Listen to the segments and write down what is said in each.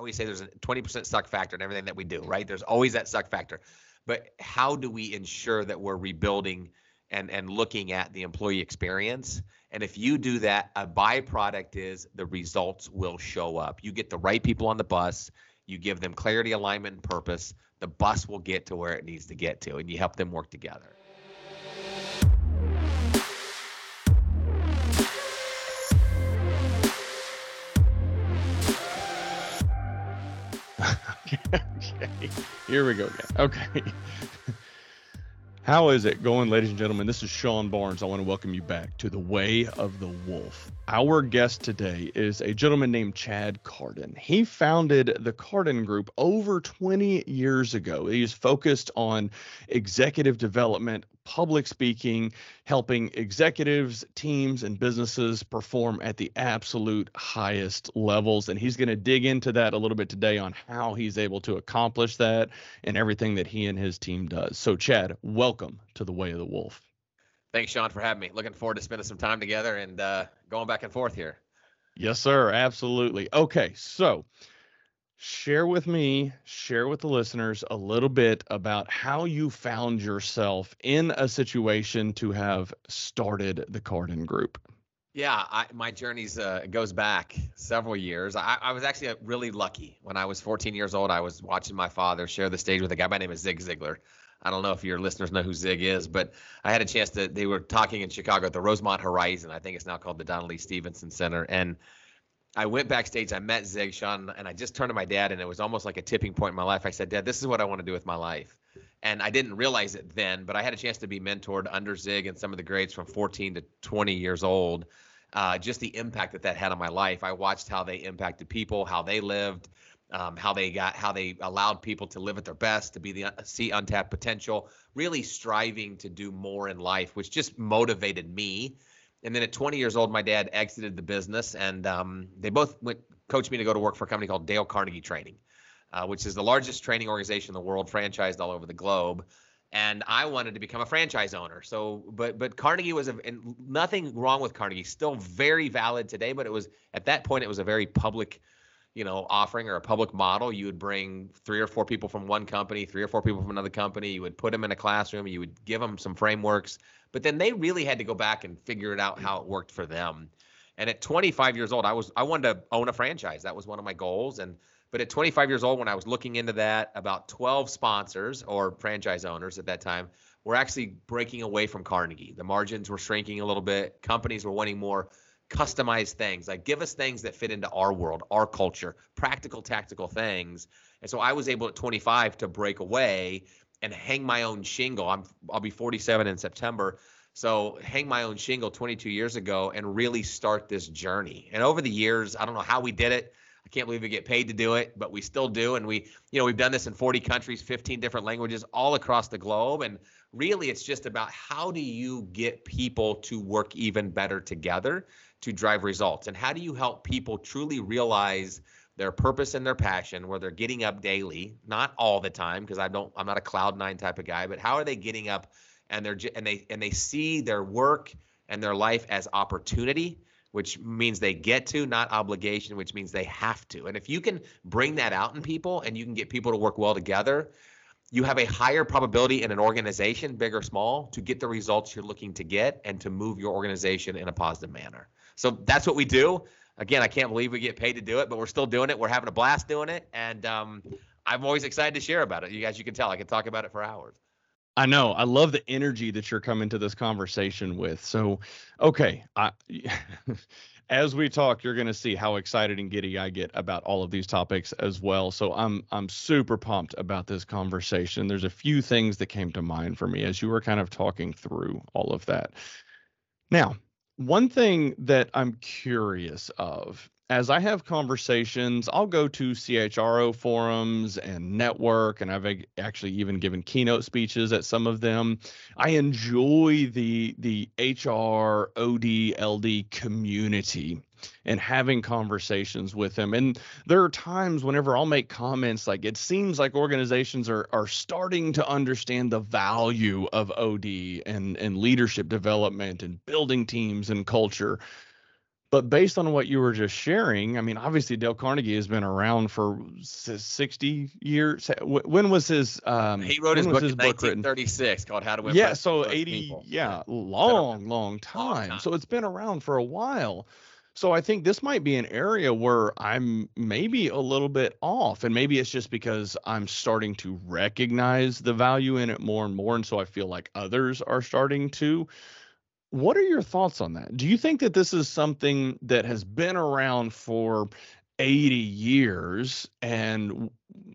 always say there's a 20% suck factor in everything that we do, right? There's always that suck factor. But how do we ensure that we're rebuilding and and looking at the employee experience? And if you do that, a byproduct is the results will show up. You get the right people on the bus, you give them clarity, alignment, and purpose. The bus will get to where it needs to get to, and you help them work together. okay. Here we go again. Okay. How is it going, ladies and gentlemen? This is Sean Barnes. I want to welcome you back to the Way of the Wolf. Our guest today is a gentleman named Chad Carden. He founded the Carden Group over 20 years ago. He's focused on executive development, public speaking, helping executives, teams, and businesses perform at the absolute highest levels. And he's going to dig into that a little bit today on how he's able to accomplish that and everything that he and his team does. So, Chad, welcome to the Way of the Wolf. Thanks, Sean, for having me. Looking forward to spending some time together and uh, going back and forth here. Yes, sir. Absolutely. Okay. So, share with me, share with the listeners a little bit about how you found yourself in a situation to have started the Carden Group. Yeah, I, my journey's uh, goes back several years. I, I, was actually uh, really lucky when I was 14 years old. I was watching my father share the stage with a guy by the name of Zig Ziglar. I don't know if your listeners know who Zig is, but I had a chance to. They were talking in Chicago at the Rosemont Horizon. I think it's now called the Lee Stevenson Center, and I went backstage. I met Zig, Sean, and I just turned to my dad, and it was almost like a tipping point in my life. I said, "Dad, this is what I want to do with my life." And I didn't realize it then, but I had a chance to be mentored under Zig and some of the grades from 14 to 20 years old. Uh, just the impact that that had on my life. I watched how they impacted people, how they lived, um, how they got, how they allowed people to live at their best, to be the see untapped potential, really striving to do more in life, which just motivated me and then at 20 years old, my dad exited the business, and um, they both went coached me to go to work for a company called Dale Carnegie Training, uh, which is the largest training organization in the world, franchised all over the globe. And I wanted to become a franchise owner. So, but but Carnegie was a and nothing wrong with Carnegie, still very valid today. But it was at that point, it was a very public you know offering or a public model you would bring three or four people from one company three or four people from another company you would put them in a classroom you would give them some frameworks but then they really had to go back and figure it out how it worked for them. And at 25 years old i was i wanted to own a franchise. That was one of my goals and but at 25 years old when i was looking into that about 12 sponsors or franchise owners at that time were actually breaking away from carnegie. The margins were shrinking a little bit companies were wanting more customize things. Like give us things that fit into our world our culture practical tactical things. And so i was able at 25 to break away and hang my own shingle. I'm i'll be 47 in september. So hang my own shingle 22 years ago and really start this journey. And over the years i don't know how we did it. I can't believe we get paid to do it but we still do. And we you know we've done this in 40 countries 15 different languages all across the globe. And really it's just about how do you get people to work even better together to drive results? And how do you help people truly realize their purpose and their passion where they're getting up daily, not all the time because I don't I'm not a cloud 9 type of guy, but how are they getting up and they're and they and they see their work and their life as opportunity which means they get to, not obligation, which means they have to. And if you can bring that out in people and you can get people to work well together, you have a higher probability in an organization, big or small, to get the results you're looking to get and to move your organization in a positive manner. So that's what we do. Again, I can't believe we get paid to do it, but we're still doing it. We're having a blast doing it, and um, I'm always excited to share about it. You guys, you can tell I can talk about it for hours. I know. I love the energy that you're coming to this conversation with. So, okay, I, as we talk, you're going to see how excited and giddy I get about all of these topics as well. So I'm I'm super pumped about this conversation. There's a few things that came to mind for me as you were kind of talking through all of that. Now, one thing that I'm curious of as I have conversations, I'll go to CHRO forums and network, and I've actually even given keynote speeches at some of them. I enjoy the the HR OD LD community and having conversations with them. And there are times whenever I'll make comments like it seems like organizations are are starting to understand the value of OD and and leadership development and building teams and culture But based on what you were just sharing, I mean, obviously Dale Carnegie has been around for 60 years. When was his? Um, he wrote his book his in 1936 called How to Win. Yeah, so 80. People. Yeah, long, long time. long time. So it's been around for a while. So I think this might be an area where I'm maybe a little bit off, and maybe it's just because I'm starting to recognize the value in it more and more, and so I feel like others are starting to. What are your thoughts on that? Do you think that this is something that has been around for 80 years and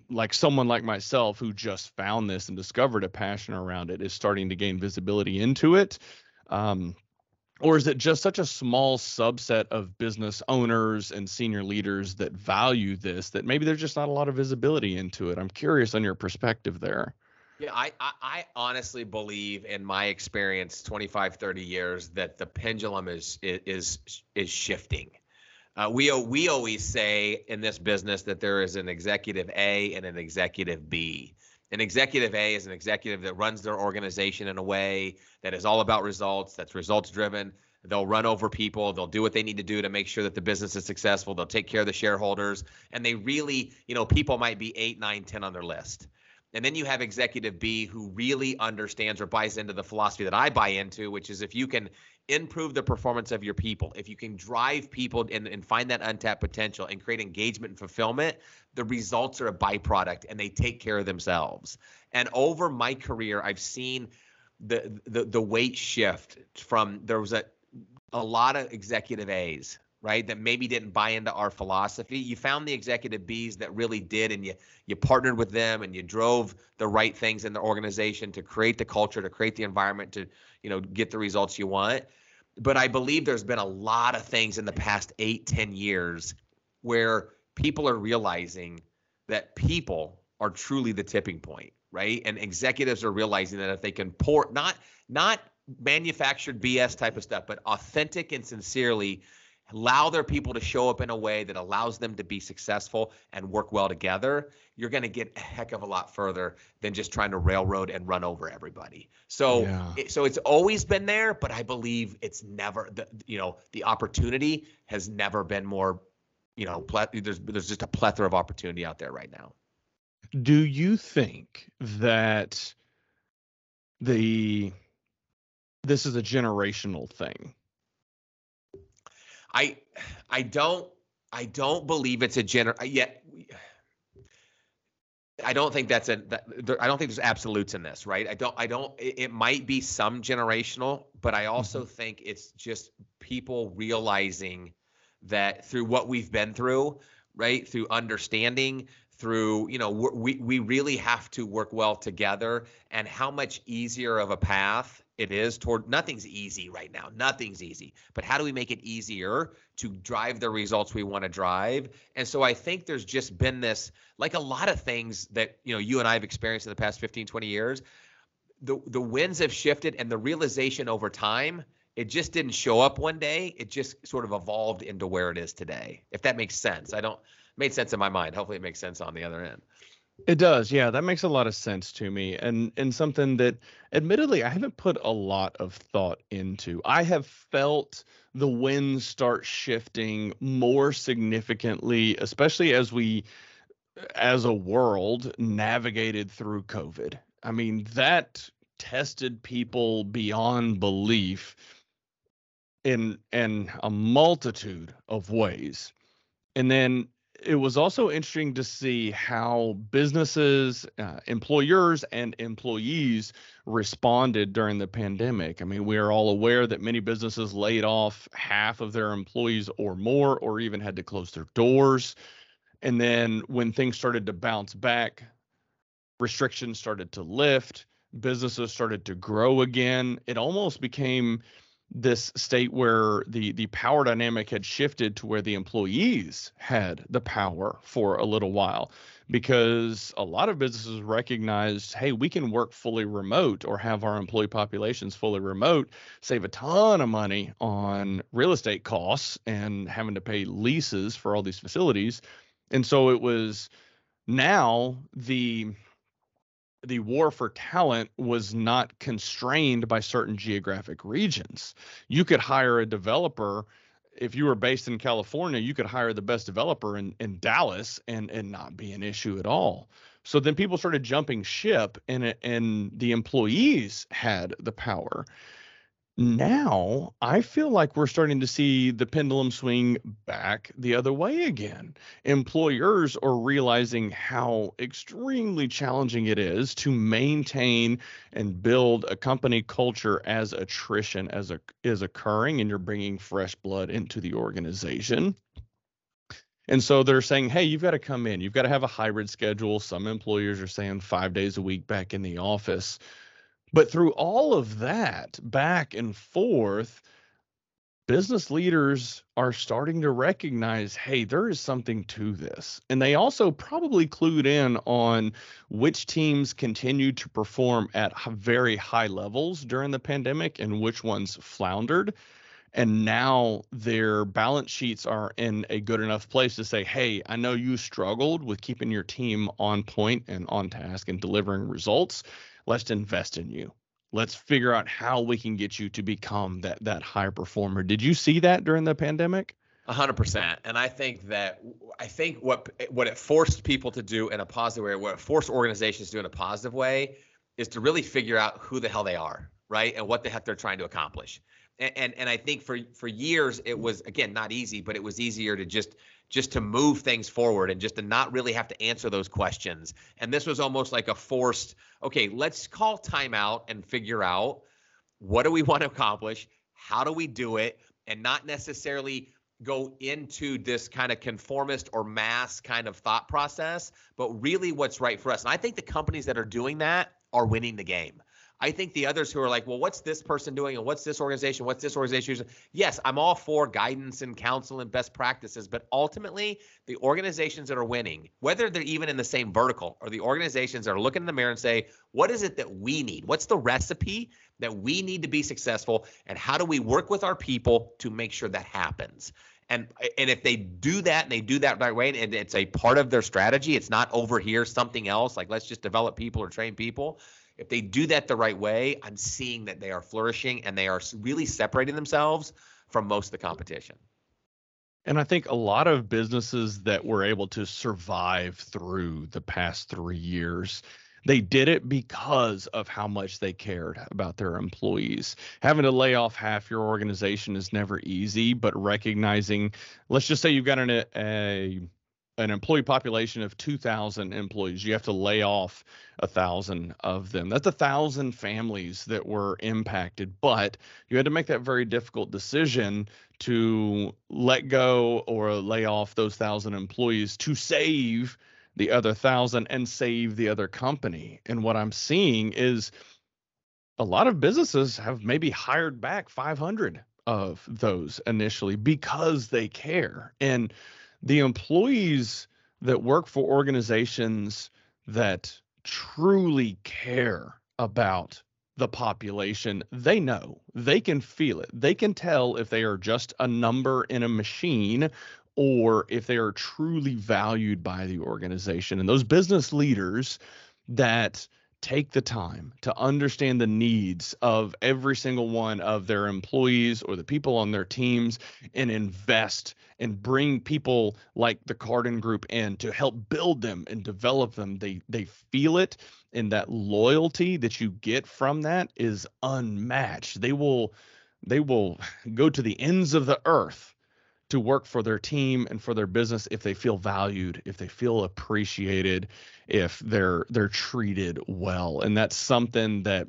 like someone like myself who just found this and discovered a passion around it is starting to gain visibility into it? Um, or is it just such a small subset of business owners and senior leaders that value this that maybe there's just not a lot of visibility into it? I'm curious on your perspective there. Yeah, I, I, I, honestly believe in my experience, 25, 30 years, that the pendulum is is is shifting. Uh, we we always say in this business that there is an executive A and an executive B. An executive A is an executive that runs their organization in a way that is all about results, that's results driven. They'll run over people. They'll do what they need to do to make sure that the business is successful. They'll take care of the shareholders. And they really, you know, people might be eight, nine, ten on their list. And then you have executive B who really understands or buys into the philosophy that I buy into, which is if you can improve the performance of your people, if you can drive people and, and find that untapped potential and create engagement and fulfillment, the results are a byproduct and they take care of themselves. And over my career, I've seen the the, the weight shift from there was a a lot of executive A's right that maybe didn't buy into our philosophy you found the executive b's that really did and you you partnered with them and you drove the right things in the organization to create the culture to create the environment to you know get the results you want. But i believe there's been a lot of things in the past eight ten years where people are realizing that people are truly the tipping point right? And executives are realizing that if they can pour not not manufactured bs type of stuff but authentic and sincerely allow their people to show up in a way that allows them to be successful and work well together, you're going to get a heck of a lot further than just trying to railroad and run over everybody. So, yeah. it, so it's always been there, but I believe it's never the you know the opportunity has never been more, you know, ple- there's there's just a plethora of opportunity out there right now. Do you think that the this is a generational thing? I I don't I don't believe it's a gener yet. I don't think that's a. That, I don't think there's absolutes in this, right? I don't. I don't. It, it might be some generational, but I also mm-hmm. think it's just people realizing that through what we've been through, right? Through understanding, through you know, we we really have to work well together, and how much easier of a path it is toward nothing's easy right now. Nothing's easy. But how do we make it easier to drive the results we want to drive? And so I think there's just been this like a lot of things that, you know, you and I have experienced in the past 15, 20 years. The the winds have shifted and the realization over time, it just didn't show up one day. It just sort of evolved into where it is today. If that makes sense. I don't made sense in my mind. Hopefully it makes sense on the other end. It does. Yeah, that makes a lot of sense to me and and something that admittedly I haven't put a lot of thought into. I have felt the winds start shifting more significantly especially as we as a world navigated through COVID. I mean, that tested people beyond belief in in a multitude of ways. And then it was also interesting to see how businesses, uh, employers, and employees responded during the pandemic. I mean, we are all aware that many businesses laid off half of their employees or more, or even had to close their doors. And then when things started to bounce back, restrictions started to lift, businesses started to grow again. It almost became this state where the the power dynamic had shifted to where the employees had the power for a little while because a lot of businesses recognized hey we can work fully remote or have our employee populations fully remote save a ton of money on real estate costs and having to pay leases for all these facilities. And so it was now the the war for talent was not constrained by certain geographic regions. You could hire a developer if you were based in California, you could hire the best developer in, in Dallas and and not be an issue at all. So then people started jumping ship and and the employees had the power. Mm. Now, I feel like we're starting to see the pendulum swing back the other way again. Employers are realizing how extremely challenging it is to maintain and build a company culture as attrition as a, is occurring and you're bringing fresh blood into the organization. And so they're saying, hey, you've got to come in. You've got to have a hybrid schedule. Some employers are saying five days a week back in the office. But through all of that back and forth, business leaders are starting to recognize hey, there is something to this. And they also probably clued in on which teams continued to perform at very high levels during the pandemic and which ones floundered. And now their balance sheets are in a good enough place to say, hey, I know you struggled with keeping your team on point and on task and delivering results let's invest in you let's figure out how we can get you to become that that high performer did you see that during the pandemic hundred percent. And I think that I think what what it forced people to do in a positive way, what it forced organizations to do in a positive way, is to really figure out who the hell they are, right, and what the heck they're trying to accomplish. And and, and I think for for years it was again not easy, but it was easier to just just to move things forward and just to not really have to answer those questions. And this was almost like a forced, okay, let's call timeout and figure out what do we want to accomplish? How do we do it? And not necessarily go into this kind of conformist or mass kind of thought process, but really what's right for us. And I think the companies that are doing that are winning the game. I think the others who are like, well, what's this person doing and what's this organization? What's this organization? Yes, I'm all for guidance and counsel and best practices, but ultimately, the organizations that are winning, whether they're even in the same vertical, or the organizations that are looking in the mirror and say, what is it that we need? What's the recipe that we need to be successful? And how do we work with our people to make sure that happens? And and if they do that and they do that right way, and it's a part of their strategy, it's not over here something else like let's just develop people or train people if they do that the right way, I'm seeing that they are flourishing and they are really separating themselves from most of the competition. And I think a lot of businesses that were able to survive through the past three years, they did it because of how much they cared about their employees. Having to lay off half your organization is never easy, but recognizing, let's just say you've got an, a an employee population of 2,000 employees, you have to lay off a thousand of them. That's a thousand families that were impacted, but you had to make that very difficult decision to let go or lay off those thousand employees to save the other thousand and save the other company. And what I'm seeing is a lot of businesses have maybe hired back 500 of those initially because they care. And the employees that work for organizations that truly care about the population, they know, they can feel it. They can tell if they are just a number in a machine or if they are truly valued by the organization. And those business leaders that take the time to understand the needs of every single one of their employees or the people on their teams and invest and bring people like the Carden group in to help build them and develop them. They they feel it and that loyalty that you get from that is unmatched. They will they will go to the ends of the earth to work for their team and for their business if they feel valued, if they feel appreciated, if they're they're treated well. And that's something that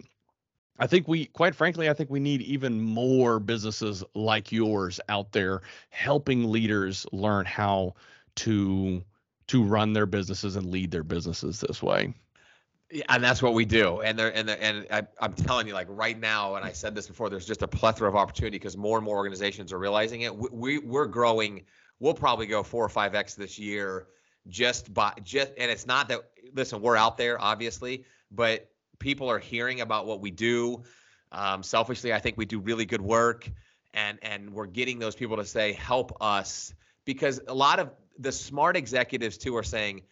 I think we quite frankly I think we need even more businesses like yours out there helping leaders learn how to to run their businesses and lead their businesses this way. And that's what we do. And there, and and I, I'm telling you, like right now, and I said this before, there's just a plethora of opportunity because more and more organizations are realizing it. We, we we're growing. We'll probably go four or five x this year, just by just. And it's not that. Listen, we're out there, obviously, but people are hearing about what we do. Um, selfishly, I think we do really good work, and and we're getting those people to say, help us, because a lot of the smart executives too are saying,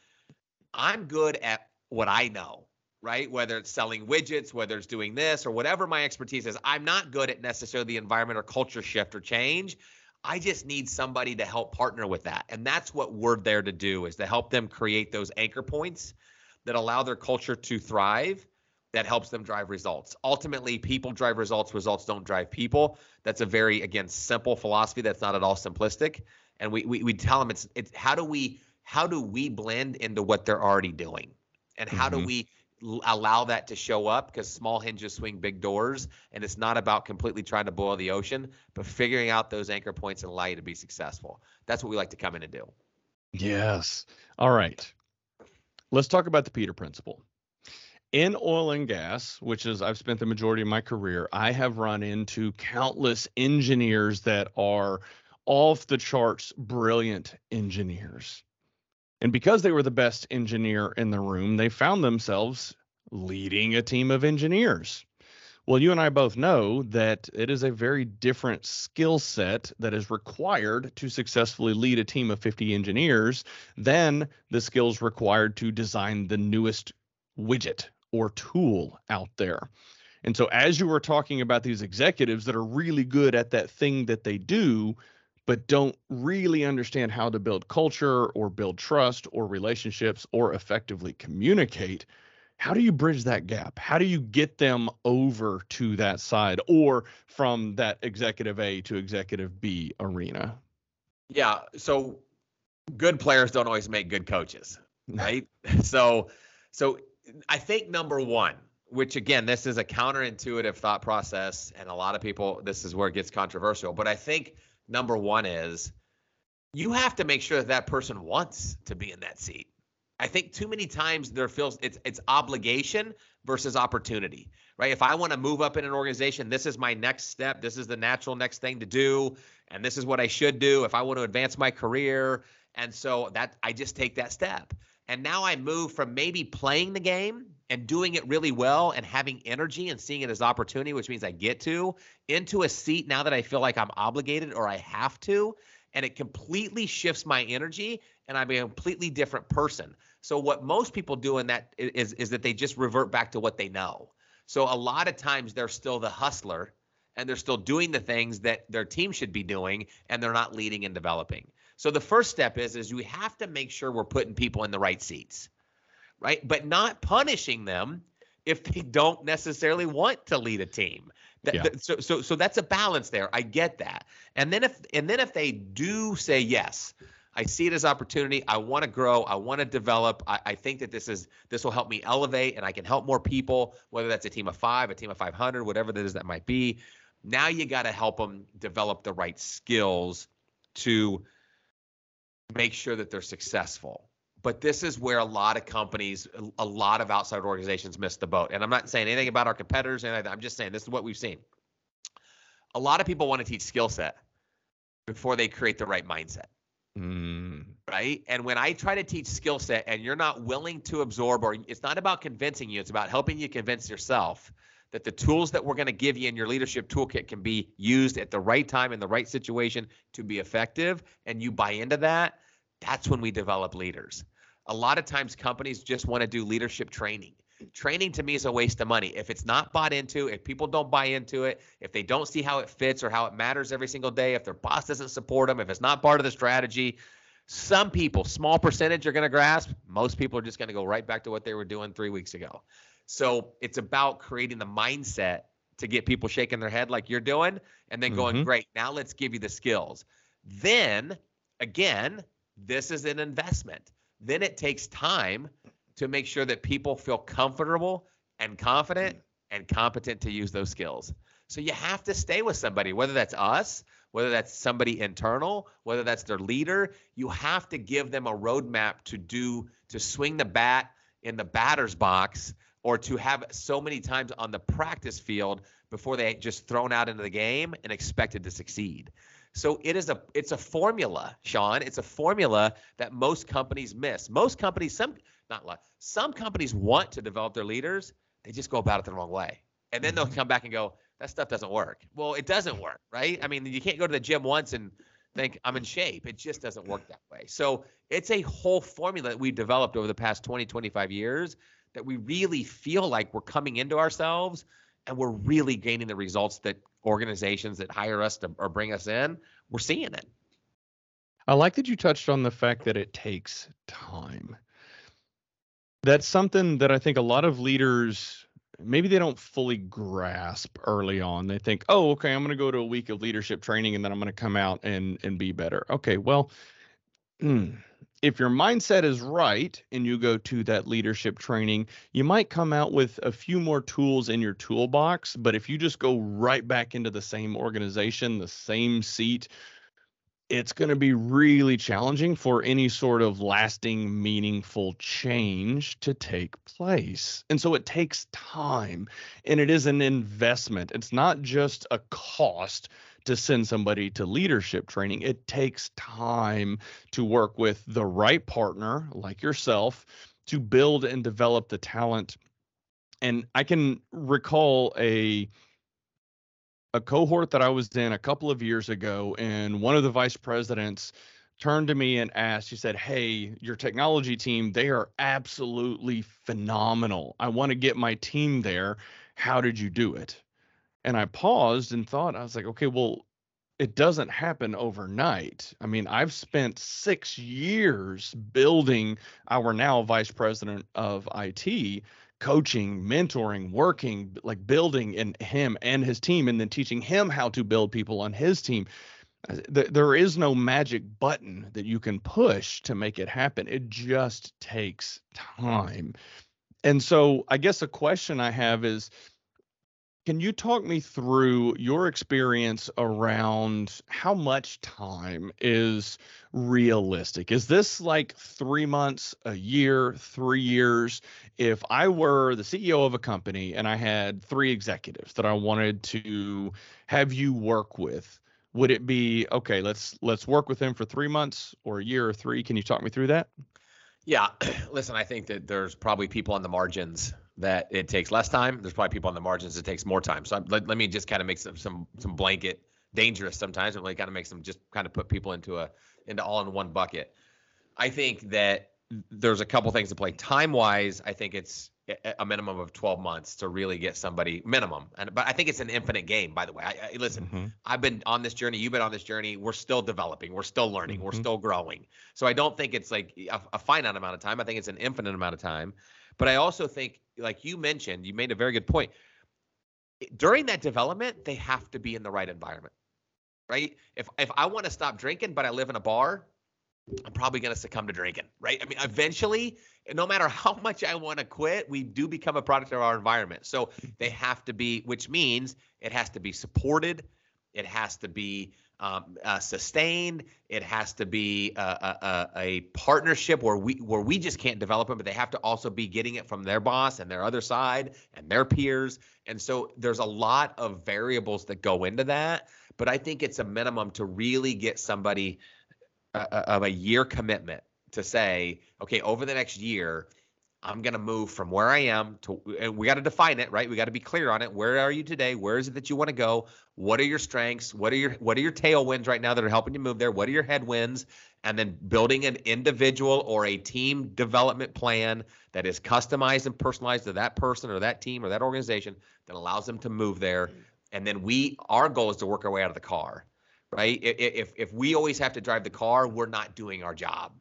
I'm good at what I know, right? Whether it's selling widgets, whether it's doing this or whatever my expertise is, I'm not good at necessarily the environment or culture shift or change. I just need somebody to help partner with that. And that's what we're there to do is to help them create those anchor points that allow their culture to thrive that helps them drive results. Ultimately, people drive results, results don't drive people. That's a very again simple philosophy that's not at all simplistic. And we we, we tell them it's it's how do we how do we blend into what they're already doing? And how mm-hmm. do we allow that to show up? Because small hinges swing big doors and it's not about completely trying to boil the ocean but figuring out those anchor points and allow you to be successful. That's what we like to come in and do. Yes. All right. Let's talk about the peter principle. In oil and gas which is i've spent the majority of my career i have run into countless engineers that are off the charts brilliant engineers and because they were the best engineer in the room, they found themselves leading a team of engineers. Well, you and I both know that it is a very different skill set that is required to successfully lead a team of 50 engineers than the skills required to design the newest widget or tool out there. And so, as you were talking about these executives that are really good at that thing that they do, but don't really understand how to build culture or build trust or relationships or effectively communicate, how do you bridge that gap? How do you get them over to that side or from that executive A to executive B arena? Yeah. So good players don't always make good coaches, right? so, so I think number one, which again, this is a counterintuitive thought process, and a lot of people, this is where it gets controversial, but I think number one is you have to make sure that that person wants to be in that seat. I think too many times there feels it's it's obligation versus opportunity, right? If I want to move up in an organization, this is my next step. This is the natural next thing to do, and this is what I should do if I want to advance my career. And so that I just take that step. And now I move from maybe playing the game and doing it really well and having energy and seeing it as opportunity, which means I get to, into a seat now that I feel like I'm obligated or I have to. And it completely shifts my energy and I'm a completely different person. So what most people do in that is is that they just revert back to what they know. So a lot of times they're still the hustler and they're still doing the things that their team should be doing and they're not leading and developing. So the first step is is we have to make sure we're putting people in the right seats right? But not punishing them if they don't necessarily want to lead a team. That, yeah. that, so so so that's a balance there. I get that. And then if and then if they do say yes, I see it as opportunity. I want to grow. I want to develop. I, I, think that this is this will help me elevate, and I can help more people. Whether that's a team of five, a team of 500, whatever that is that might be. Now you got to help them develop the right skills to make sure that they're successful. But this is where a lot of companies, a lot of outside organizations miss the boat. And I'm not saying anything about our competitors, and I'm just saying this is what we've seen. A lot of people want to teach skill set before they create the right mindset. Mm. Right. And when I try to teach skill set and you're not willing to absorb, or it's not about convincing you, it's about helping you convince yourself that the tools that we're going to give you in your leadership toolkit can be used at the right time in the right situation to be effective, and you buy into that, that's when we develop leaders a lot of times companies just want to do leadership training. Training to me is a waste of money. If it's not bought into, if people don't buy into it, if they don't see how it fits or how it matters every single day, if their boss doesn't support them, if it's not part of the strategy, some people, small percentage, are going to grasp. Most people are just going to go right back to what they were doing three weeks ago. So it's about creating the mindset to get people shaking their head like you're doing and then going, mm-hmm. great, now let's give you the skills. Then again, this is an investment. Then it takes time to make sure that people feel comfortable and confident mm. and competent to use those skills. So you have to stay with somebody, whether that's us, whether that's somebody internal, whether that's their leader. You have to give them a roadmap to do to swing the bat in the batter's box or to have so many times on the practice field before they just thrown out into the game and expected to succeed. So it is a it's a formula, Sean. It's a formula that most companies miss. Most companies, some not lot, some companies want to develop their leaders. They just go about it the wrong way, and then they'll mm-hmm. come back and go, "That stuff doesn't work." Well, it doesn't work, right? I mean, you can't go to the gym once and think I'm in shape. It just doesn't work that way. So it's a whole formula that we've developed over the past 20, 25 years that we really feel like we're coming into ourselves and we're really gaining the results that organizations that hire us to or bring us in we're seeing it. I like that you touched on the fact that it takes time. That's something that I think a lot of leaders maybe they don't fully grasp early on. They think, "Oh, okay, I'm going to go to a week of leadership training and then I'm going to come out and and be better." Okay, well, mm, if your mindset is right and you go to that leadership training, you might come out with a few more tools in your toolbox. But if you just go right back into the same organization, the same seat, it's going to be really challenging for any sort of lasting, meaningful change to take place. And so it takes time and it is an investment. It's not just a cost to send somebody to leadership training. It takes time to work with the right partner like yourself to build and develop the talent. And I can recall a a cohort that I was in a couple of years ago, and one of the vice presidents turned to me and asked, he said, Hey, your technology team, they are absolutely phenomenal. I want to get my team there. How did you do it? And I paused and thought, I was like, okay, well, it doesn't happen overnight. I mean, I've spent six years building our now vice president of IT, coaching, mentoring, working, like building in him and his team, and then teaching him how to build people on his team. There is no magic button that you can push to make it happen. It just takes time. And so, I guess a question I have is can you talk me through your experience around how much time is realistic? Is this like three months, a year, three years? If I were the CEO of a company and I had three executives that I wanted to have you work with, would it be okay? Let's let's work with them for three months or a year or three. Can you talk me through that? Yeah, listen, I think that there's probably people on the margins that it takes less time. There's probably people on the margins it takes more time. So let, let me just kind of make some some some blanket dangerous sometimes, and really kind of make them just kind of put people into a into all in one bucket. I think that there's a couple things to play. Time wise, I think it's a minimum of 12 months to really get somebody minimum. And but I think it's an infinite game. By the way, I, I listen. Mm-hmm. I've been on this journey. You've been on this journey. We're still developing. We're still learning. Mm-hmm. We're still growing. So I don't think it's like a, a finite amount of time. I think it's an infinite amount of time. But I also think, like you mentioned, you made a very good point. During that development, they have to be in the right environment, right? If if I want to stop drinking, but I live in a bar, I'm probably going to succumb to drinking, right? I mean, eventually, no matter how much I want to quit, we do become a product of our environment. So they have to be, which means it has to be supported, it has to be um, uh, sustained. It has to be a, a, a, partnership where we where we just can't develop it, but they have to also be getting it from their boss and their other side and their peers. And so there's a lot of variables that go into that. But I think it's a minimum to really get somebody of a, a year commitment to say, okay, over the next year, I'm going to move from where I am to, and we got to define it, right? We got to be clear on it. Where are you today? Where is it that you want to go? What are your strengths? What are your what are your tailwinds right now that are helping you move there? What are your headwinds? And then building an individual or a team development plan that is customized and personalized to that person or that team or that organization that allows them to move there. And then we, our goal is to work our way out of the car, right? If if we always have to drive the car, we're not doing our job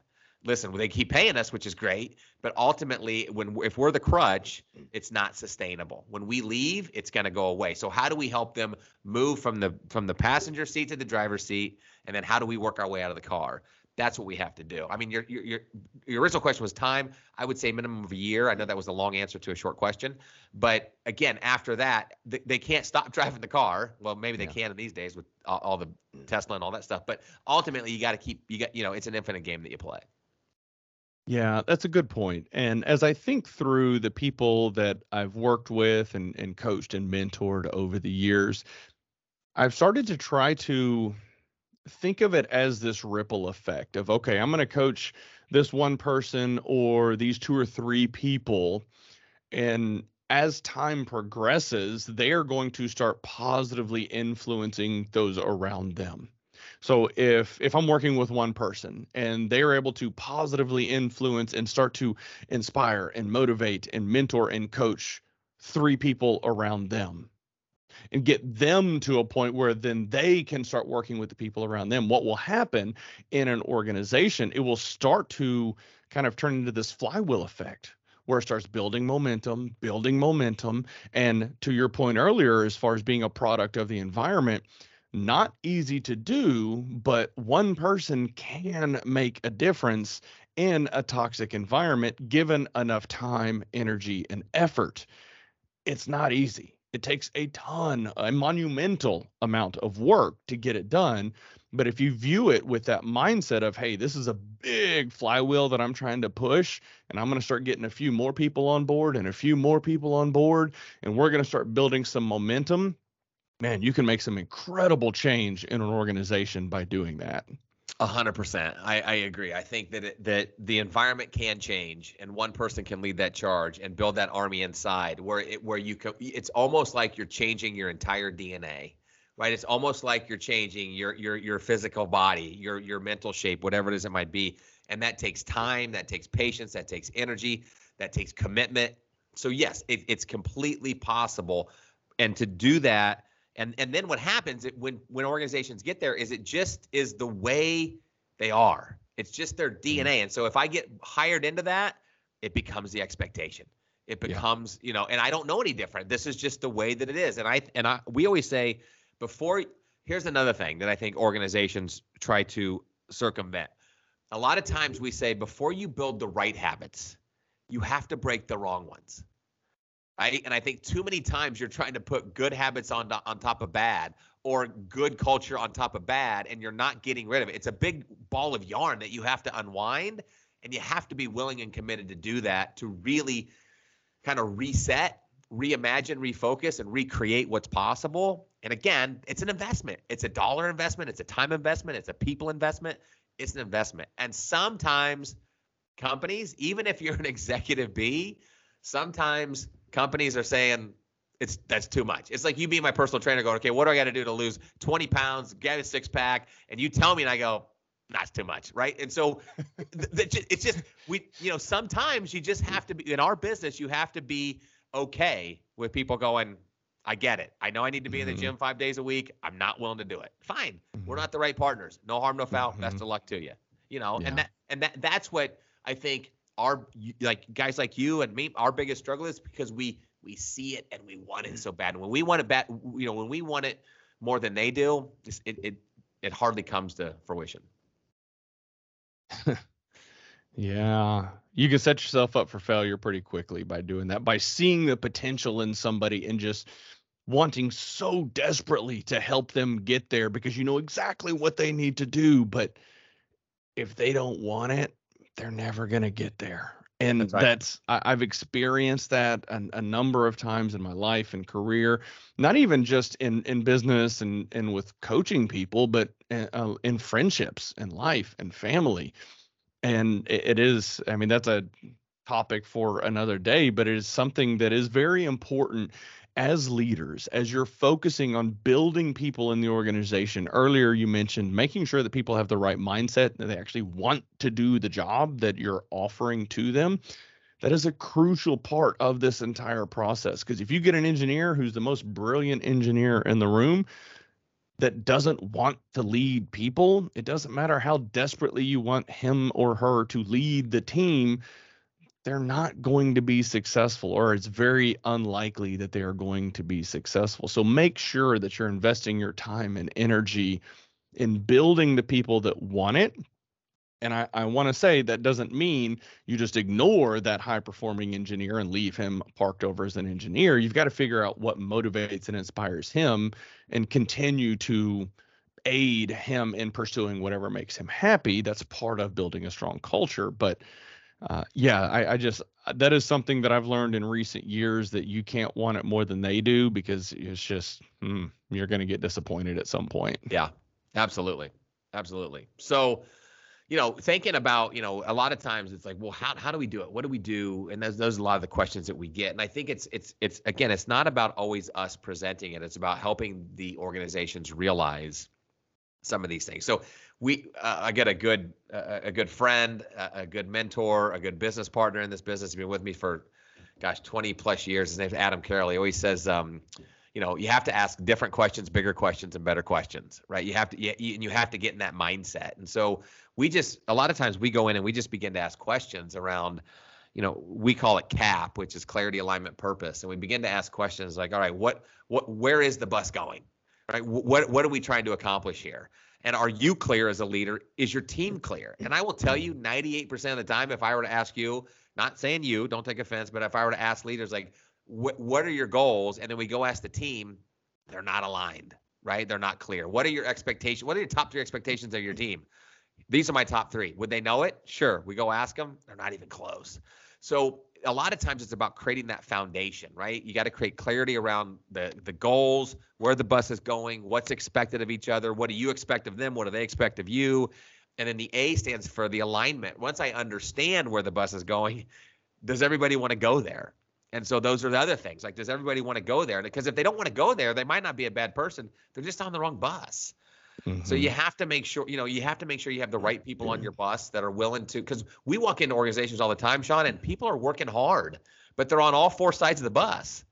listen, they keep paying us, which is great, but ultimately, when if we're the crutch, it's not sustainable. When we leave, it's going to go away. So how do we help them move from the from the passenger seat to the driver's seat, and then how do we work our way out of the car? That's what we have to do. I mean, your your your, your original question was time. I would say minimum of a year. I know that was a long answer to a short question, but again, after that, they, they can't stop driving the car. Well, maybe they yeah. can in these days with all, all the Tesla and all that stuff. But ultimately, you got to keep you got you know it's an infinite game that you play. Yeah, that's a good point. And as I think through the people that I've worked with and, and coached and mentored over the years, I've started to try to think of it as this ripple effect of, okay, I'm going to coach this one person or these two or three people. And as time progresses, they are going to start positively influencing those around them. So if if I'm working with one person and they are able to positively influence and start to inspire and motivate and mentor and coach three people around them, and get them to a point where then they can start working with the people around them. What will happen in an organization? It will start to kind of turn into this flywheel effect where it starts building momentum, building momentum. And to your point earlier, as far as being a product of the environment, not easy to do, but one person can make a difference in a toxic environment given enough time, energy, and effort. It's not easy. It takes a ton, a monumental amount of work to get it done. But if you view it with that mindset of, hey, this is a big flywheel that I'm trying to push, and I'm going to start getting a few more people on board and a few more people on board, and we're going to start building some momentum, man, you can make some incredible change in an organization by doing that. A hundred percent. I, I agree. I think that it, that the environment can change, and one person can lead that charge and build that army inside, where it where you can. It's almost like you're changing your entire DNA, right? It's almost like you're changing your your your physical body, your your mental shape, whatever it is it might be, and that takes time, that takes patience, that takes energy, that takes commitment. So yes, it, it's completely possible, and to do that and and then what happens it, when when organizations get there is it just is the way they are. It's just their mm-hmm. DNA. And so if I get hired into that, it becomes the expectation. It becomes, yeah. you know, and I don't know any different. This is just the way that it is. And I and I we always say before here's another thing that I think organizations try to circumvent. A lot of times we say before you build the right habits, you have to break the wrong ones And I think too many times you're trying to put good habits on on top of bad or good culture on top of bad and you're not getting rid of it. It's a big ball of yarn that you have to unwind and you have to be willing and committed to do that to really kind of reset, reimagine, refocus and recreate what's possible. And again, it's an investment. It's a dollar investment, it's a time investment, it's a people investment, it's an investment. And sometimes companies, even if you're an executive B, sometimes companies are saying it's that's too much. It's like you being my personal trainer going, okay, what do I got to do to lose 20 pounds, get a six pack, and you tell me, and I go, that's too much, right? And so it's just we, you know, sometimes you just have to be in our business. You have to be okay with people going. I get it. I know I need to be mm-hmm. in the mm-hmm. gym five days a week. I'm not willing to do it. Fine. Mm-hmm. We're not the right partners. No harm, no foul. Mm-hmm. Best of luck to you. You know, yeah. and that and that that's what I think our like guys like you and me, our biggest struggle is because we we see it and we want it mm-hmm. so bad. When we want it bad, you know, when we want it more than they do, it it it hardly comes to fruition. yeah, you can set yourself up for failure pretty quickly by doing that. By seeing the potential in somebody and just wanting so desperately to help them get there because you know exactly what they need to do, but if they don't want it, they're never going to get there. And that's, that's I, have experienced that a, a, number of times in my life and career, not even just in in business and and with coaching people, but in, uh, in friendships and life and family. And it, it is, I mean, that's a topic for another day, but it is something that is very important as leaders, as you're focusing on building people in the organization, earlier you mentioned making sure that people have the right mindset, that they actually want to do the job that you're offering to them. That is a crucial part of this entire process. Because if you get an engineer who's the most brilliant engineer in the room that doesn't want to lead people, it doesn't matter how desperately you want him or her to lead the team they're not going to be successful, or it's very unlikely that they are going to be successful. So make sure that you're investing your time and energy in building the people that want it. And I, I want to say that doesn't mean you just ignore that high performing engineer and leave him parked over as an engineer. You've got to figure out what motivates and inspires him and continue to aid him in pursuing whatever makes him happy. That's part of building a strong culture. But uh, yeah, I, I, just that is something that I've learned in recent years that you can't want it more than they do because it's just hmm, you're going to get disappointed at some point. Yeah, absolutely, absolutely. So, you know, thinking about you know a lot of times it's like, well, how how do we do it? What do we do? And those those are a lot of the questions that we get. And I think it's it's it's again, it's not about always us presenting it. It's about helping the organizations realize some of these things. So we uh, I get a good uh, a good friend, a, good mentor, a good business partner in this business. He's been with me for gosh 20 plus years. His name's Adam Carroll. He always says, um, you know you have to ask different questions bigger questions and better questions right you have to you, you have to get in that mindset and so we just a lot of times we go in and we just begin to ask questions around you know we call it cap which is clarity alignment purpose and we begin to ask questions like all right what what where is the bus going right what what are we trying to accomplish here and are you clear as a leader? Is your team clear? Mm-hmm. And i will tell you 98% of the time if i were to ask you not saying you don't take offense but if i were to ask leaders like what what are your goals? And then we go ask the team they're not aligned right? They're not clear. What are your expectations? What are your top three expectations of your mm-hmm. team? These are my top three. Would they know it? Sure. We go ask them they're not even close. So a lot of times it's about creating that foundation right you got to create clarity around the the goals where the bus is going what's expected of each other what do you expect of them what do they expect of you and then the a stands for the alignment once i understand where the bus is going does everybody want to go there and so those are the other things. Like, does everybody want to go there? Because if they don't want to go there, they might not be a bad person. They're just on the wrong bus. Mm-hmm. So you mm-hmm. have to make sure, you know, you have to make sure you have the right people on your bus that are willing to. Because we walk into organizations all the time, Sean, and people are working hard, but they're on all four sides of the bus,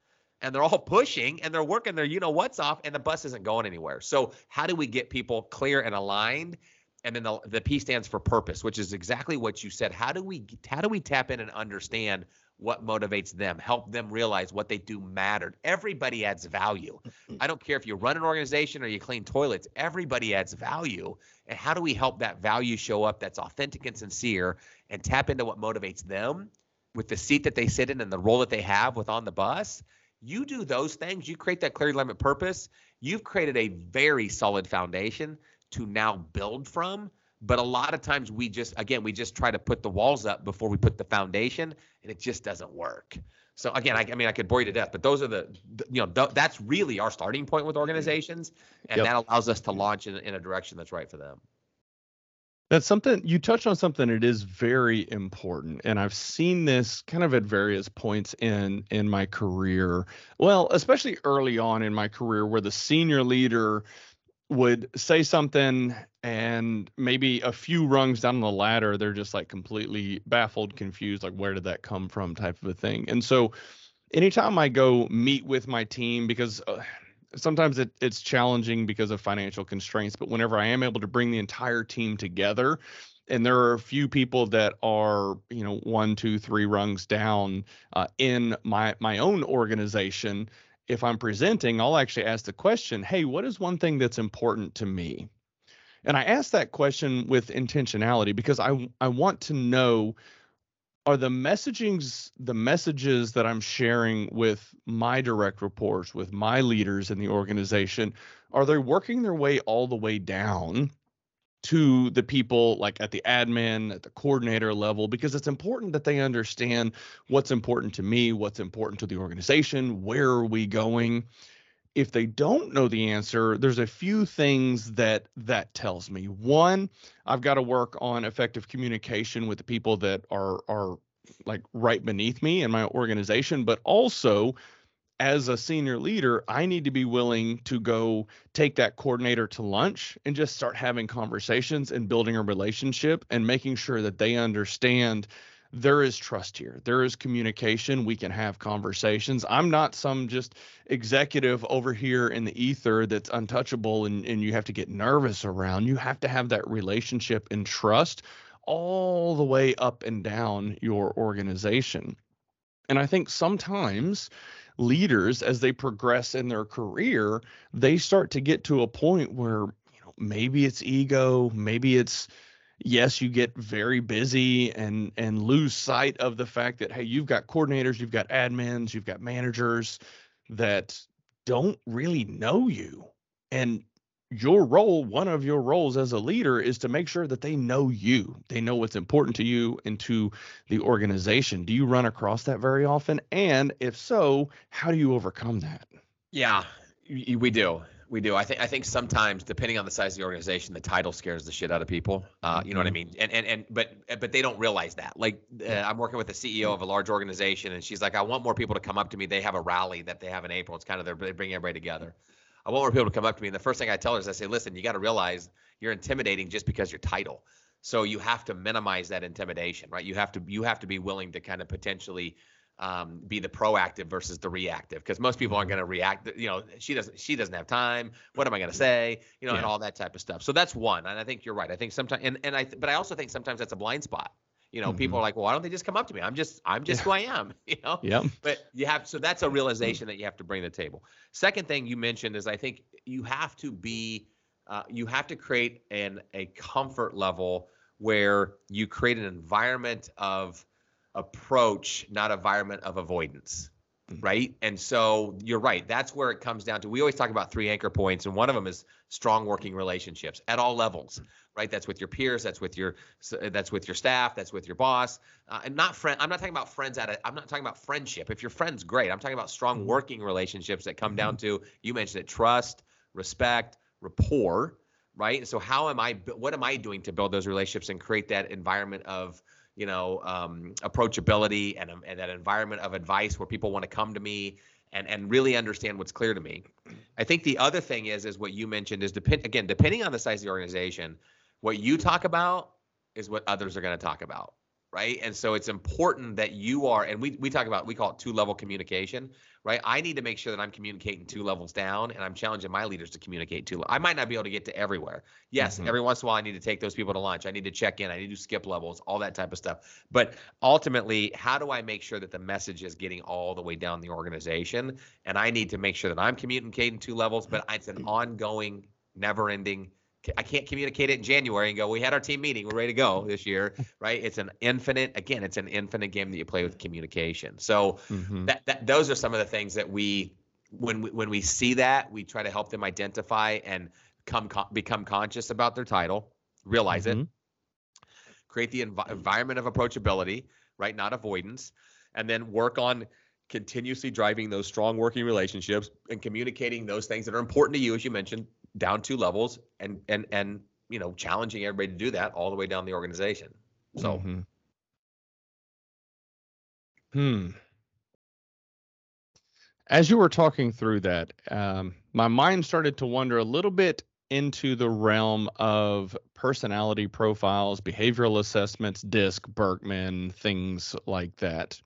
and they're all pushing and they're working their, you know, what's off, and the bus isn't going anywhere. So how do we get people clear and aligned? and then the, the P stands for purpose, which is exactly what you said. How do we how do we tap in and understand what motivates them, help them realize what they do mattered. Everybody adds value. I don't care if you run an organization or you clean toilets, everybody adds value. And how do we help that value show up that's authentic and sincere and tap into what motivates them with the seat that they sit in and the role that they have with on the bus? You do those things, you create that clarity limit purpose, you've created a very solid foundation to now build from but a lot of times we just, again, we just try to put the walls up before we put the foundation, and it just doesn't work. So again, I, I mean, I could bore you to death, but those are the, the you know, th- that's really our starting point with organizations, and yep. that allows us to launch in, in a direction that's right for them. That's something you touched on something it is very important and I've seen this kind of at various points in in my career. Well, especially early on in my career where the senior leader would say something and maybe a few rungs down the ladder they're just like completely baffled confused like where did that come from type of a thing. And so anytime i go meet with my team because uh, sometimes it, it's challenging because of financial constraints but whenever i am able to bring the entire team together and there are a few people that are you know one two three rungs down uh, in my my own organization if I'm presenting, I'll actually ask the question, hey, what is one thing that's important to me? And I ask that question with intentionality because I I want to know are the messagings the messages that I'm sharing with my direct reports, with my leaders in the organization, are they working their way all the way down to the people like at the admin at the coordinator level because it's important that they understand what's important to me what's important to the organization where are we going? If they don't know the answer there's a few things that that tells me. One i've got to work on effective communication with the people that are are like right beneath me in my organization but also as a senior leader, I need to be willing to go take that coordinator to lunch and just start having conversations and building a relationship and making sure that they understand there is trust here. There is communication. We can have conversations. I'm not some just executive over here in the ether that's untouchable and, and you have to get nervous around. You have to have that relationship and trust all the way up and down your organization. And I think sometimes leaders as they progress in their career they start to get to a point where you know maybe it's ego maybe it's yes you get very busy and and lose sight of the fact that hey you've got coordinators you've got admins you've got managers that don't really know you. And your role, one of your roles as a leader is to make sure that they know you. They know what's important to you and to the organization. Do you run across that very often? And if so, how do you overcome that? Yeah, we do. We do. I think I think sometimes, depending on the size of the organization, the title scares the shit out of people. Uh, you know what I mm-hmm. mean? And and and but but they don't realize that. Like uh, I'm working with the CEO of a large organization, and she's like, I want more people to come up to me. They have a rally that they have in April. It's kind of their they bring everybody together. I want more people to come up to me. And the first thing I tell her is I say, listen, you got to realize you're intimidating just because your title. So you have to minimize that intimidation, right? You have to you have to be willing to kind of potentially um, be the proactive versus the reactive because most people aren't going to react you know she doesn't she doesn't have time what am i going to say you know yeah. and all that type of stuff so that's one and i think you're right i think sometimes and, and i but i also think sometimes that's a blind spot you know mm-hmm. people are like well why don't they just come up to me i'm just i'm just yeah. who i am you know yeah but you have so that's a realization that you have to bring to the table second thing you mentioned is i think you have to be uh, you have to create an a comfort level where you create an environment of approach, not environment of avoidance. Mm-hmm. Right. And so you're right. That's where it comes down to. We always talk about three anchor points, and one of them is strong working relationships at all levels. Mm-hmm. Right. That's with your peers. That's with your. That's with your staff. That's with your boss. Uh, and not friend. I'm not talking about friends at. A, I'm not talking about friendship. If your friend's great, I'm talking about strong mm-hmm. working relationships that come down to. You mentioned it: trust, respect, rapport. Right. So how am I? What am I doing to build those relationships and create that environment of you know um, approachability and, and that environment of advice where people want to come to me and and really understand what's clear to me. I think the other thing is is what you mentioned is depend again depending on the size of the organization, what you talk about is what others are going to talk about right? And so it's important that you are, and we we talk about we call it two level communication, right? I need to make sure that I'm communicating two levels down, and I'm challenging my leaders to communicate two. I might not be able to get to everywhere. Yes, mm-hmm. every once in a while I need to take those people to lunch. I need to check in. I need to skip levels, all that type of stuff. But ultimately, how do I make sure that the message is getting all the way down the organization? And I need to make sure that I'm communicating two levels, but it's an ongoing, never-ending I can't communicate it in January and go, we had our team meeting, we're ready to go this year, right? It's an infinite, again, it's an infinite game that you play with communication. So mm-hmm. that, that those are some of the things that we, when we, when we see that, we try to help them identify and come become conscious about their title, realize mm-hmm. it, create the env- environment of approachability, right? Not avoidance, and then work on continuously driving those strong working relationships and communicating those things that are important to you, as you mentioned, down two levels and and and you know challenging everybody to do that all the way down the organization. So. Mm-hmm. Hmm. As you were talking through that, um, my mind started to wander a little bit into the realm of personality profiles, behavioral assessments, DISC, Birkman, things like that.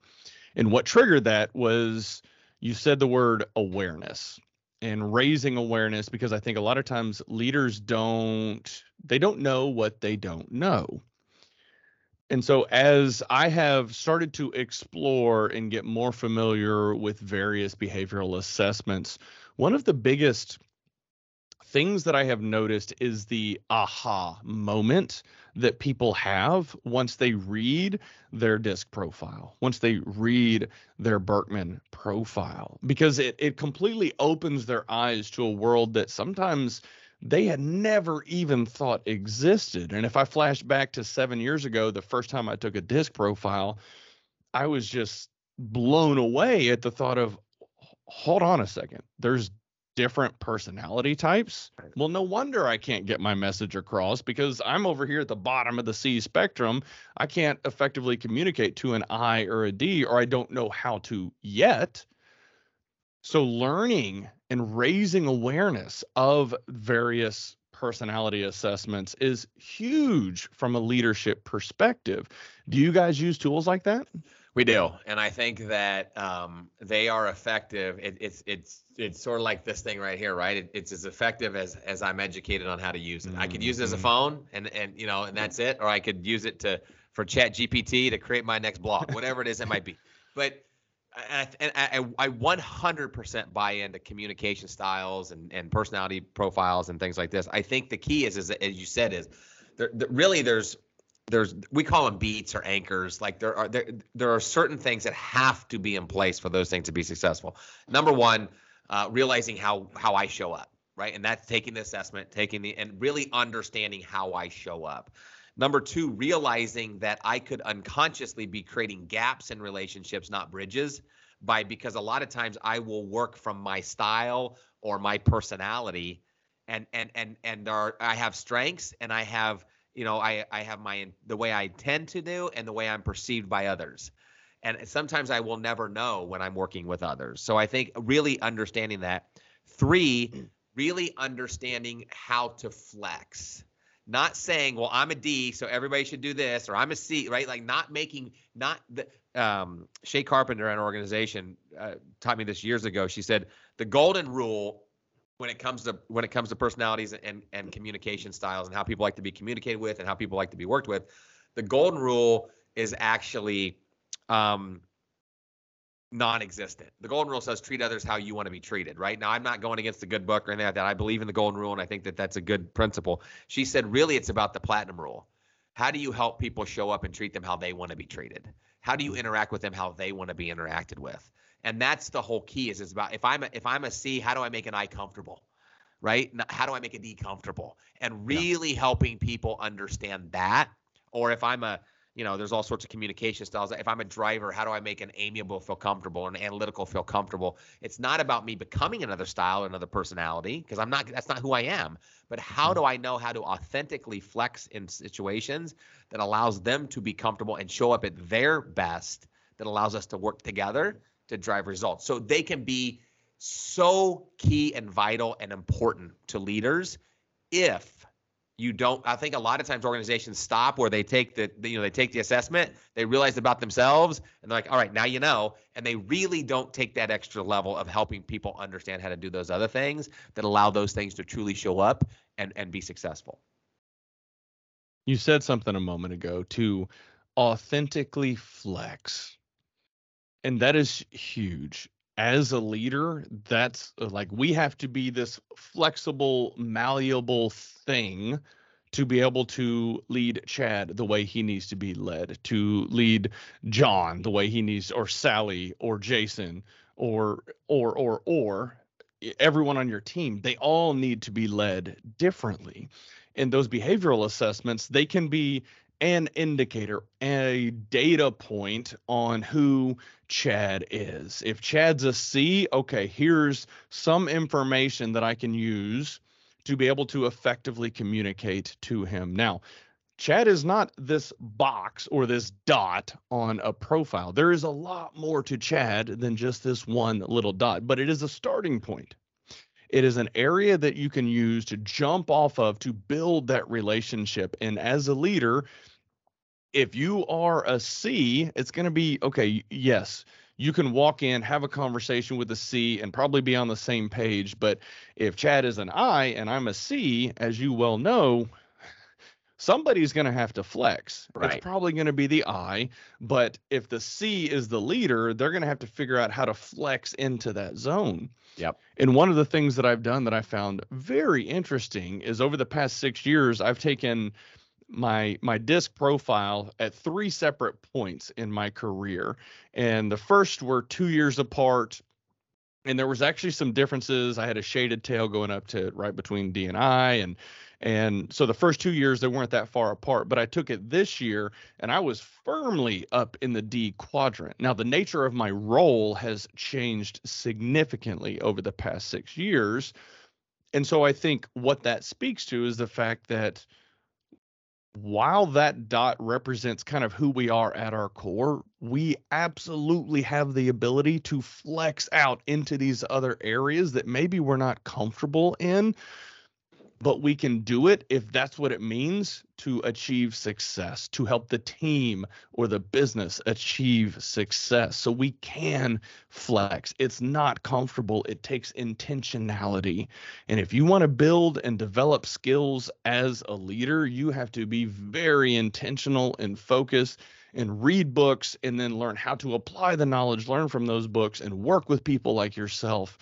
And what triggered that was you said the word awareness and raising awareness because I think a lot of times leaders don't they don't know what they don't know. And so as I have started to explore and get more familiar with various behavioral assessments, one of the biggest things that I have noticed is the aha moment that people have once they read their disc profile, once they read their Birkman profile, because it, it completely opens their eyes to a world that sometimes they had never even thought existed. And if I flash back to seven years ago, the first time I took a disc profile, I was just blown away at the thought of, hold on a second, there's different personality types. Well, no wonder I can't get my message across because I'm over here at the bottom of the C spectrum. I can't effectively communicate to an I or a D, or I don't know how to yet. So, learning and raising awareness of various personality assessments is huge from a leadership perspective. Do you guys use tools like that? We do, and I think that um, they are effective. It, it's it's it's sort of like this thing right here, right? It, it's as effective as as I'm educated on how to use it. Mm-hmm. I could use it as a mm-hmm. phone, and and you know, and that's it, or I could use it to for Chat GPT to create my next blog, whatever it is it might be. But and I, I, I 100% buy into communication styles and, and personality profiles and things like this. I think the key is, is as you said, is there, there really there's there's we call them beats or anchors. Like there are there, there are certain things that have to be in place for those things to be successful. Number one uh, realizing how how i show up right? And that's taking the assessment taking the and really understanding how i show up. Number two realizing that i could unconsciously be creating gaps in relationships not bridges by because a lot of times i will work from my style or my personality and and and and there are, i have strengths and i have you know i i have my the way i tend to do and the way i'm perceived by others. And sometimes i will never know when i'm working with others. So i think really understanding that. Three really understanding how to flex. Not saying well i'm a d so everybody should do this or i'm a c right? Like not making not the um, Shay Carpenter, an organization, uh, taught me this years ago. She said the golden rule when it comes to when it comes to personalities and and communication styles and how people like to be communicated with and how people like to be worked with, the golden rule is actually um, non-existent. The golden rule says treat others how you want to be treated. Right now, I'm not going against the good book or anything like that. I believe in the golden rule and I think that that's a good principle. She said really it's about the platinum rule. How do you help people show up and treat them how they want to be treated? How do you interact with them how they want to be interacted with? And that's the whole key is it's about if I'm a, if I'm a C, how do I make an I comfortable? Right? How do I make a D comfortable? And really yeah. helping people understand that. Or if I'm a you know, there's all sorts of communication styles. If I'm a driver, how do I make an amiable feel comfortable and analytical feel comfortable? It's not about me becoming another style or another personality because I'm not. That's not who I am. But how mm-hmm. do I know how to authentically flex in situations that allows them to be comfortable and show up at their best? That allows us to work together to drive results. So they can be so key and vital and important to leaders if you don't i think a lot of times organizations stop where they take the, you know they take the assessment they realize about themselves and they're like all right now you know and they really don't take that extra level of helping people understand how to do those other things that allow those things to truly show up and and be successful you said something a moment ago to authentically flex and that is huge as a leader, that's uh, like we have to be this flexible, malleable thing to be able to lead Chad the way he needs to be led, to lead John the way he needs, or Sally, or Jason, or or or or everyone on your team. They all need to be led differently. And those behavioral assessments, they can be an indicator, a data point on who Chad is. If Chad's a C, okay, here's some information that I can use to be able to effectively communicate to him. Now, Chad is not this box or this dot on a profile. There is a lot more to Chad than just this one little dot, but it is a starting point. It is an area that you can use to jump off of to build that relationship. And as a leader, if you are a C, it's going to be okay. Yes, you can walk in, have a conversation with a C, and probably be on the same page. But if Chad is an I and I'm a C, as you well know, somebody's going to have to flex. Right. It's probably going to be the I, but if the C is the leader, they're going to have to figure out how to flex into that zone. Yep. And one of the things that I've done that I found very interesting is over the past six years, I've taken my my disc profile at three separate points in my career and the first were two years apart and there was actually some differences. I had a shaded tail going up to right between d and i and and so the first two years they weren't that far apart but i took it this year and i was firmly up in the d quadrant. Now the nature of my role has changed significantly over the past six years and so i think what that speaks to is the fact that while that dot represents kind of who we are at our core, we absolutely have the ability to flex out into these other areas that maybe we're not comfortable in but we can do it if that's what it means to achieve success, to help the team or the business achieve success. So we can flex. It's not comfortable, it takes intentionality. And if you want to build and develop skills as a leader, you have to be very intentional and focused and read books and then learn how to apply the knowledge, learn from those books, and work with people like yourself.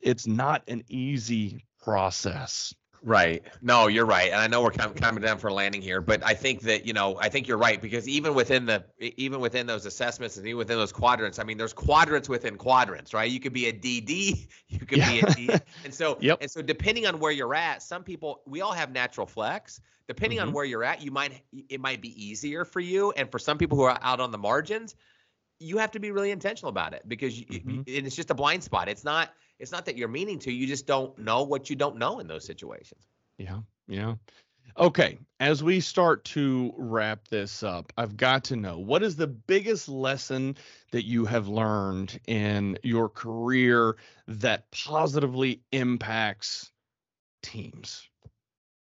It's not an easy process. Right. No, you're right, and I know we're coming down for a landing here, but I think that you know I think you're right because even within the even within those assessments and even within those quadrants, I mean, there's quadrants within quadrants, right? You could be a DD, you could yeah. be a D, and so yep. and so depending on where you're at, some people we all have natural flex. Depending mm-hmm. on where you're at, you might it might be easier for you, and for some people who are out on the margins, you have to be really intentional about it because mm-hmm. it's just a blind spot. It's not it's not that you're meaning to, you just don't know what you don't know in those situations. Yeah. Yeah. Okay, as we start to wrap this up, I've got to know what is the biggest lesson that you have learned in your career that positively impacts teams?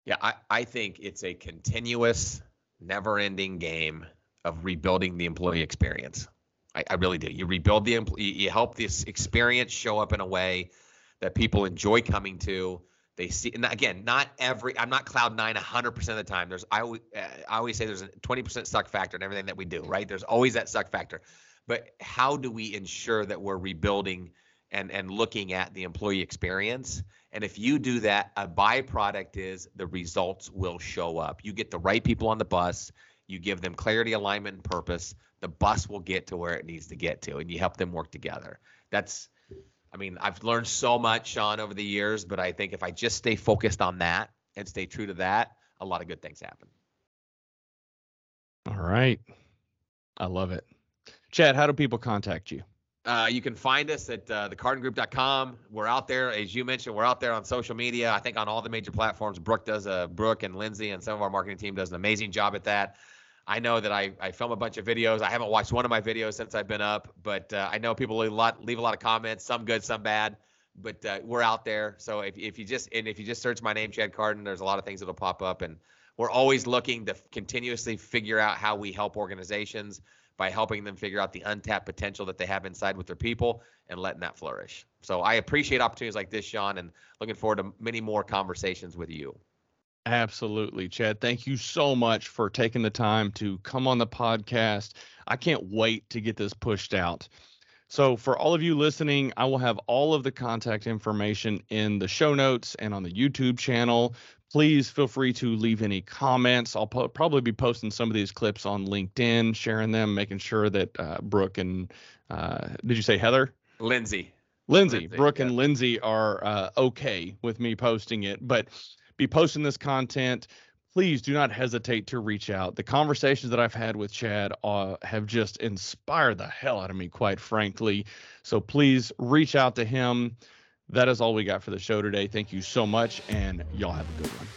Yeah, I, I think it's a continuous, never ending game of rebuilding the employee experience. I, I really do. You rebuild the you help this experience show up in a way that people enjoy coming to. They see, and again, not every. I'm not cloud nine 100 percent of the time. There's I always, uh, I always say there's a 20 percent suck factor in everything that we do. Right? There's always that suck factor. But how do we ensure that we're rebuilding and and looking at the employee experience? And if you do that, a byproduct is the results will show up. You get the right people on the bus. You give them clarity, alignment, and purpose. The bus will get to where it needs to get to, and you help them work together. That's I mean, I've learned so much, Sean, over the years, but I think if I just stay focused on that and stay true to that, a lot of good things happen. All right. I love it. Chad, how do people contact you? Uh, you can find us at uh, thecardengroup.com. We're out there, as you mentioned, we're out there on social media. I think on all the major platforms. Brooke does a Brooke and Lindsay and some of our marketing team does an amazing job at that. I know that I, I film a bunch of videos. I haven't watched one of my videos since I've been up, but uh, I know people leave a lot leave a lot of comments, some good, some bad. But uh, we're out there. So if, if you just and if you just search my name, Chad Carden, there's a lot of things that'll pop up, and we're always looking to continuously figure out how we help organizations by helping them figure out the untapped potential that they have inside with their people and letting that flourish. So I appreciate opportunities like this, Sean, and looking forward to many more conversations with you. Absolutely, Chad. Thank you so much for taking the time to come on the podcast. I can't wait to get this pushed out. So, for all of you listening, I will have all of the contact information in the show notes and on the YouTube channel. Please feel free to leave any comments. I'll po- probably be posting some of these clips on LinkedIn, sharing them, making sure that uh, Brooke and uh, did you say Heather? Lindsay. Lindsay, Lindsay Brooke yeah. and Lindsay are uh, okay with me posting it, but be posting this content. Please do not hesitate to reach out. The conversations that I've had with Chad uh, have just inspired the hell out of me, quite frankly. So please reach out to him. That is all we got for the show today. Thank you so much, and y'all have a good one.